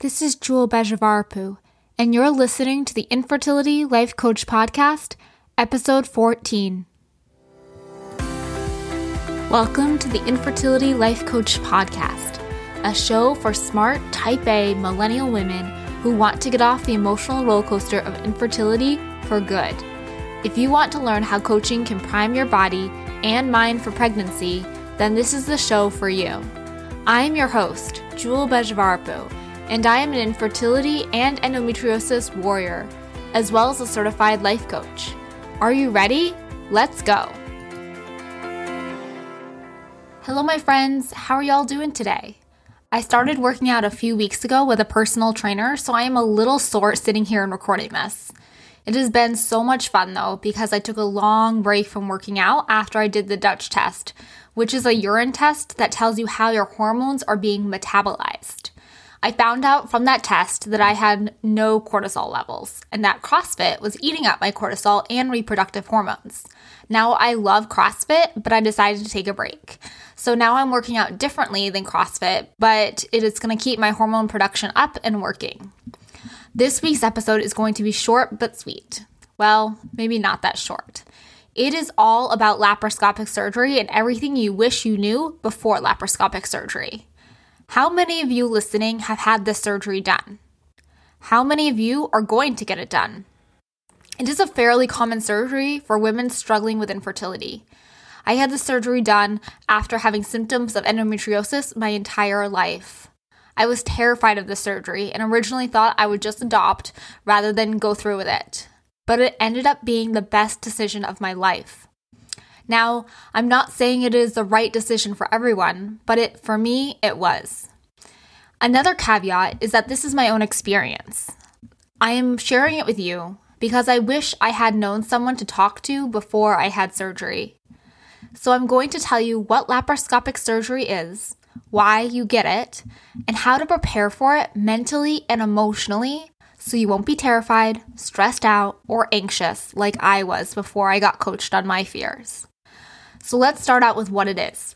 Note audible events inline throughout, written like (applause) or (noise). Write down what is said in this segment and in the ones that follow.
This is Jewel Bejavarpu, and you're listening to the Infertility Life Coach Podcast, Episode 14. Welcome to the Infertility Life Coach Podcast, a show for smart, type A millennial women who want to get off the emotional roller coaster of infertility for good. If you want to learn how coaching can prime your body and mind for pregnancy, then this is the show for you. I am your host, Jewel Bejavarpu, and I am an infertility and endometriosis warrior, as well as a certified life coach. Are you ready? Let's go! Hello, my friends. How are y'all doing today? I started working out a few weeks ago with a personal trainer, so I am a little sore sitting here and recording this. It has been so much fun though, because I took a long break from working out after I did the Dutch test, which is a urine test that tells you how your hormones are being metabolized. I found out from that test that I had no cortisol levels and that CrossFit was eating up my cortisol and reproductive hormones. Now I love CrossFit, but I decided to take a break. So now I'm working out differently than CrossFit, but it is going to keep my hormone production up and working. This week's episode is going to be short but sweet. Well, maybe not that short. It is all about laparoscopic surgery and everything you wish you knew before laparoscopic surgery. How many of you listening have had this surgery done? How many of you are going to get it done? It is a fairly common surgery for women struggling with infertility. I had the surgery done after having symptoms of endometriosis my entire life. I was terrified of the surgery and originally thought I would just adopt rather than go through with it. But it ended up being the best decision of my life. Now, I'm not saying it is the right decision for everyone, but it for me it was. Another caveat is that this is my own experience. I am sharing it with you because I wish I had known someone to talk to before I had surgery. So I'm going to tell you what laparoscopic surgery is, why you get it, and how to prepare for it mentally and emotionally so you won't be terrified, stressed out, or anxious like I was before I got coached on my fears. So let's start out with what it is.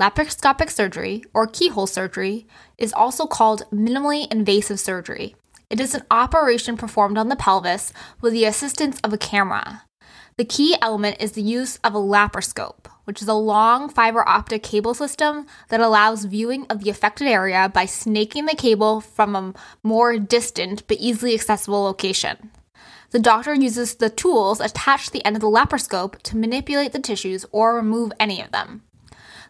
Laparoscopic surgery, or keyhole surgery, is also called minimally invasive surgery. It is an operation performed on the pelvis with the assistance of a camera. The key element is the use of a laparoscope, which is a long fiber optic cable system that allows viewing of the affected area by snaking the cable from a more distant but easily accessible location. The doctor uses the tools attached to the end of the laparoscope to manipulate the tissues or remove any of them.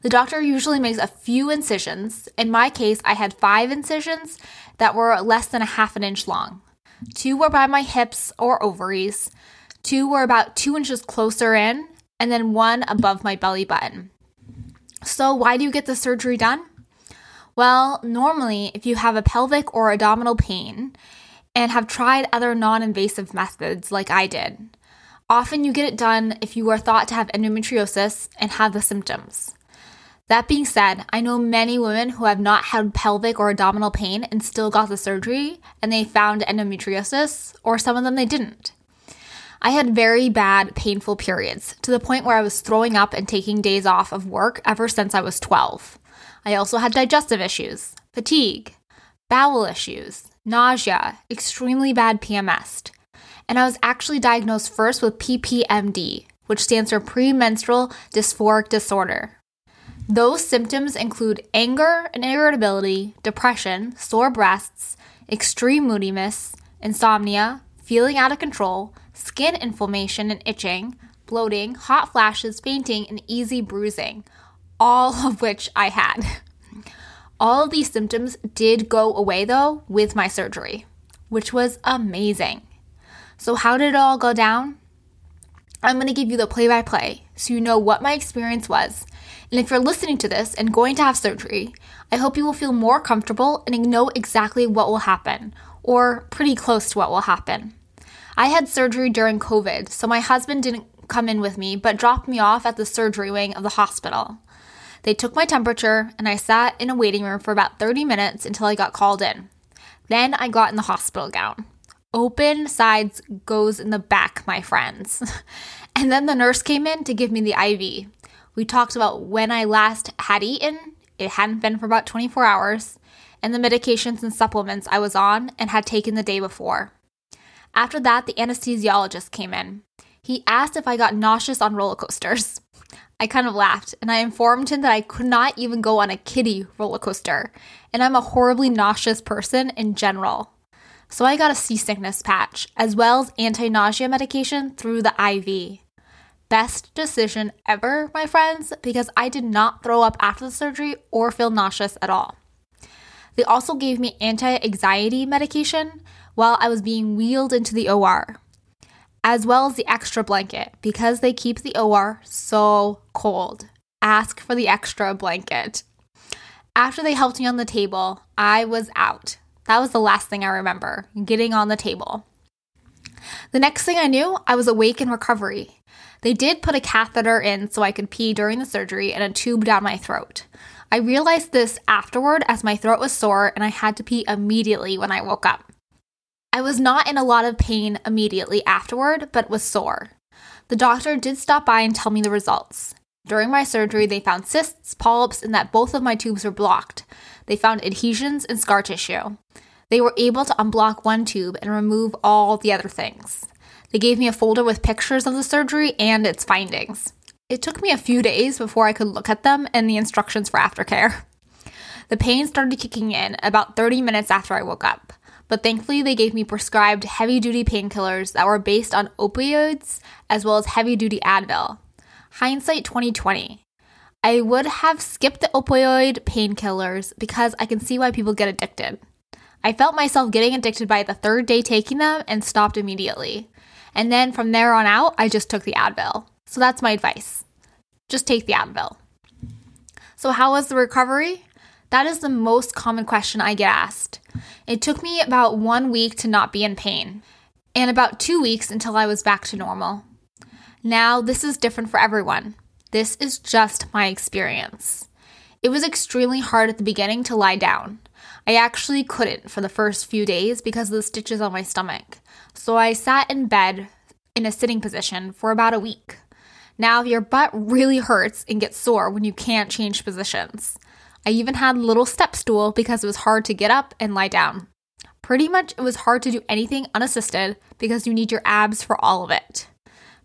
The doctor usually makes a few incisions. In my case, I had five incisions that were less than a half an inch long. Two were by my hips or ovaries, Two were about two inches closer in, and then one above my belly button. So, why do you get the surgery done? Well, normally, if you have a pelvic or abdominal pain and have tried other non invasive methods like I did, often you get it done if you are thought to have endometriosis and have the symptoms. That being said, I know many women who have not had pelvic or abdominal pain and still got the surgery and they found endometriosis, or some of them they didn't. I had very bad, painful periods to the point where I was throwing up and taking days off of work ever since I was 12. I also had digestive issues, fatigue, bowel issues, nausea, extremely bad PMS. And I was actually diagnosed first with PPMD, which stands for premenstrual dysphoric disorder. Those symptoms include anger and irritability, depression, sore breasts, extreme moodiness, insomnia, feeling out of control, skin inflammation and itching, bloating, hot flashes, fainting, and easy bruising, all of which I had. (laughs) All of these symptoms did go away though with my surgery, which was amazing. So, how did it all go down? I'm going to give you the play by play so you know what my experience was. And if you're listening to this and going to have surgery, I hope you will feel more comfortable and know exactly what will happen, or pretty close to what will happen. I had surgery during COVID, so my husband didn't come in with me, but dropped me off at the surgery wing of the hospital. They took my temperature, and I sat in a waiting room for about 30 minutes until I got called in. Then I got in the hospital gown. Open sides goes in the back, my friends. (laughs) and then the nurse came in to give me the IV. We talked about when I last had eaten, it hadn't been for about 24 hours, and the medications and supplements I was on and had taken the day before. After that, the anesthesiologist came in. He asked if I got nauseous on roller coasters. I kind of laughed and I informed him that I could not even go on a kiddie roller coaster, and I'm a horribly nauseous person in general. So I got a seasickness patch as well as anti nausea medication through the IV. Best decision ever, my friends, because I did not throw up after the surgery or feel nauseous at all. They also gave me anti anxiety medication while I was being wheeled into the OR as well as the extra blanket because they keep the OR so cold. Ask for the extra blanket. After they helped me on the table, I was out. That was the last thing I remember getting on the table. The next thing I knew, I was awake in recovery. They did put a catheter in so I could pee during the surgery and a tube down my throat. I realized this afterward as my throat was sore and I had to pee immediately when I woke up. I was not in a lot of pain immediately afterward, but was sore. The doctor did stop by and tell me the results. During my surgery, they found cysts, polyps, and that both of my tubes were blocked. They found adhesions and scar tissue. They were able to unblock one tube and remove all the other things. They gave me a folder with pictures of the surgery and its findings. It took me a few days before I could look at them and the instructions for aftercare. The pain started kicking in about 30 minutes after I woke up but thankfully they gave me prescribed heavy duty painkillers that were based on opioids as well as heavy duty Advil. Hindsight 2020. I would have skipped the opioid painkillers because I can see why people get addicted. I felt myself getting addicted by the third day taking them and stopped immediately. And then from there on out, I just took the Advil. So that's my advice. Just take the Advil. So, how was the recovery? That is the most common question I get asked. It took me about one week to not be in pain, and about two weeks until I was back to normal. Now, this is different for everyone. This is just my experience. It was extremely hard at the beginning to lie down. I actually couldn't for the first few days because of the stitches on my stomach. So I sat in bed in a sitting position for about a week. Now, your butt really hurts and gets sore when you can't change positions. I even had a little step stool because it was hard to get up and lie down. Pretty much, it was hard to do anything unassisted because you need your abs for all of it.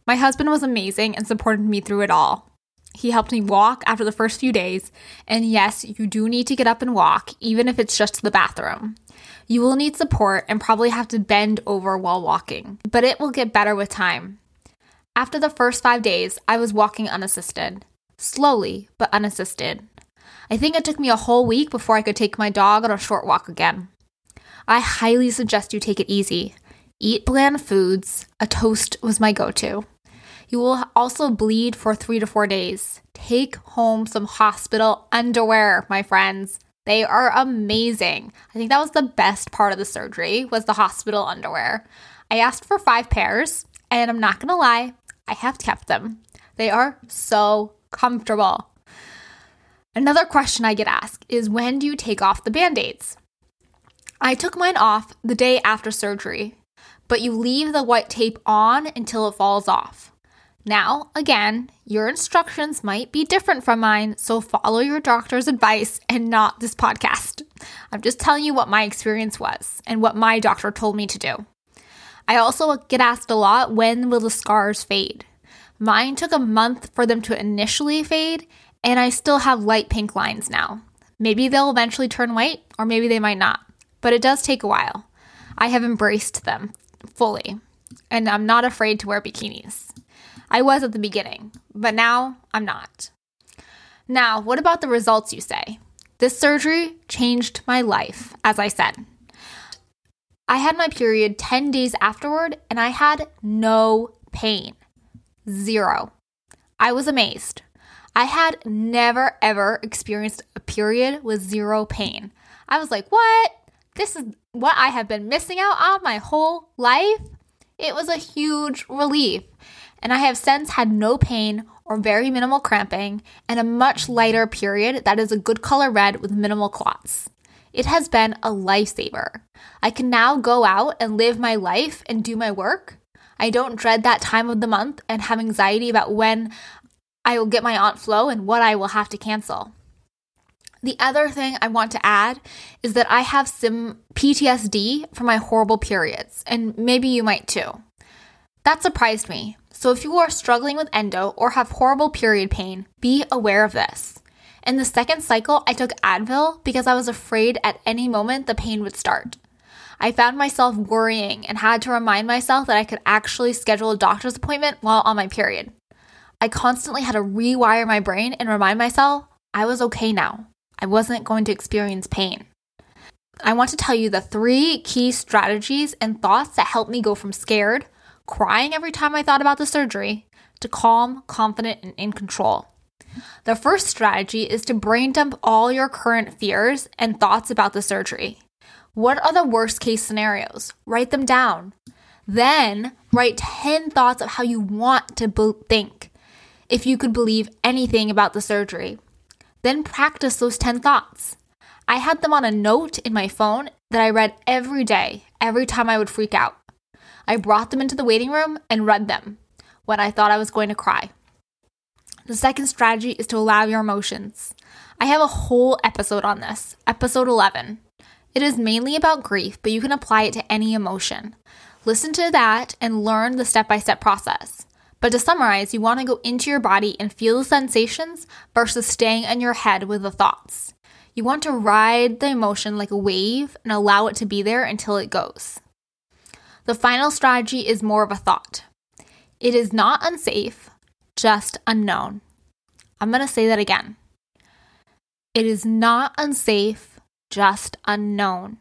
My husband was amazing and supported me through it all. He helped me walk after the first few days, and yes, you do need to get up and walk, even if it's just to the bathroom. You will need support and probably have to bend over while walking, but it will get better with time. After the first five days, I was walking unassisted. Slowly, but unassisted. I think it took me a whole week before I could take my dog on a short walk again. I highly suggest you take it easy. Eat bland foods. A toast was my go to. You will also bleed for three to four days. Take home some hospital underwear, my friends. They are amazing. I think that was the best part of the surgery was the hospital underwear. I asked for 5 pairs, and I'm not going to lie, I have kept them. They are so comfortable. Another question I get asked is when do you take off the band aids? I took mine off the day after surgery, but you leave the white tape on until it falls off. Now, again, your instructions might be different from mine, so follow your doctor's advice and not this podcast. I'm just telling you what my experience was and what my doctor told me to do. I also get asked a lot when will the scars fade? Mine took a month for them to initially fade, and I still have light pink lines now. Maybe they'll eventually turn white, or maybe they might not, but it does take a while. I have embraced them fully, and I'm not afraid to wear bikinis. I was at the beginning, but now I'm not. Now, what about the results you say? This surgery changed my life, as I said. I had my period 10 days afterward, and I had no pain. Zero. I was amazed. I had never ever experienced a period with zero pain. I was like, what? This is what I have been missing out on my whole life? It was a huge relief. And I have since had no pain or very minimal cramping and a much lighter period that is a good color red with minimal clots. It has been a lifesaver. I can now go out and live my life and do my work. I don't dread that time of the month and have anxiety about when I will get my aunt Flo and what I will have to cancel. The other thing I want to add is that I have some PTSD from my horrible periods, and maybe you might too. That surprised me. So if you are struggling with endo or have horrible period pain, be aware of this. In the second cycle, I took Advil because I was afraid at any moment the pain would start. I found myself worrying and had to remind myself that I could actually schedule a doctor's appointment while on my period. I constantly had to rewire my brain and remind myself I was okay now. I wasn't going to experience pain. I want to tell you the three key strategies and thoughts that helped me go from scared, crying every time I thought about the surgery, to calm, confident, and in control. The first strategy is to brain dump all your current fears and thoughts about the surgery. What are the worst case scenarios? Write them down. Then write 10 thoughts of how you want to think if you could believe anything about the surgery. Then practice those 10 thoughts. I had them on a note in my phone that I read every day, every time I would freak out. I brought them into the waiting room and read them when I thought I was going to cry. The second strategy is to allow your emotions. I have a whole episode on this, episode 11. It is mainly about grief, but you can apply it to any emotion. Listen to that and learn the step by step process. But to summarize, you want to go into your body and feel the sensations versus staying in your head with the thoughts. You want to ride the emotion like a wave and allow it to be there until it goes. The final strategy is more of a thought. It is not unsafe, just unknown. I'm going to say that again. It is not unsafe, just unknown.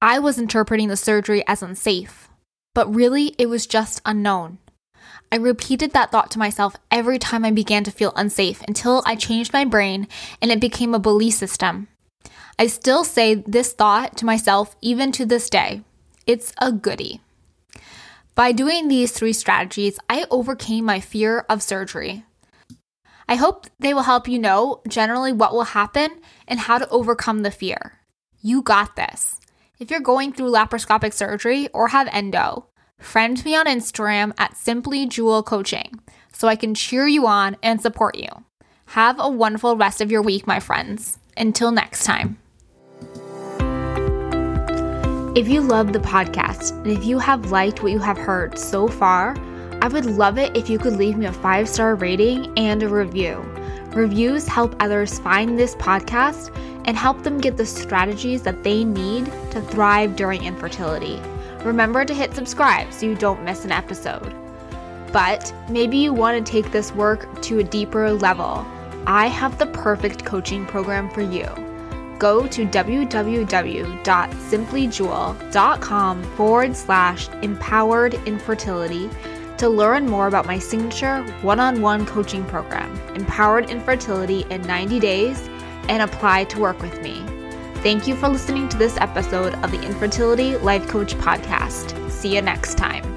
I was interpreting the surgery as unsafe, but really it was just unknown. I repeated that thought to myself every time I began to feel unsafe until I changed my brain and it became a belief system. I still say this thought to myself even to this day. It's a goodie. By doing these three strategies, I overcame my fear of surgery. I hope they will help you know generally what will happen and how to overcome the fear. You got this. If you're going through laparoscopic surgery or have endo, friend me on Instagram at Simply Jewel Coaching so I can cheer you on and support you. Have a wonderful rest of your week, my friends. Until next time. If you love the podcast and if you have liked what you have heard so far, I would love it if you could leave me a five star rating and a review. Reviews help others find this podcast and help them get the strategies that they need to thrive during infertility. Remember to hit subscribe so you don't miss an episode. But maybe you want to take this work to a deeper level. I have the perfect coaching program for you go to www.simplyjewel.com forward slash empowered infertility to learn more about my signature one on one coaching program, Empowered Infertility in 90 Days, and apply to work with me. Thank you for listening to this episode of the Infertility Life Coach Podcast. See you next time.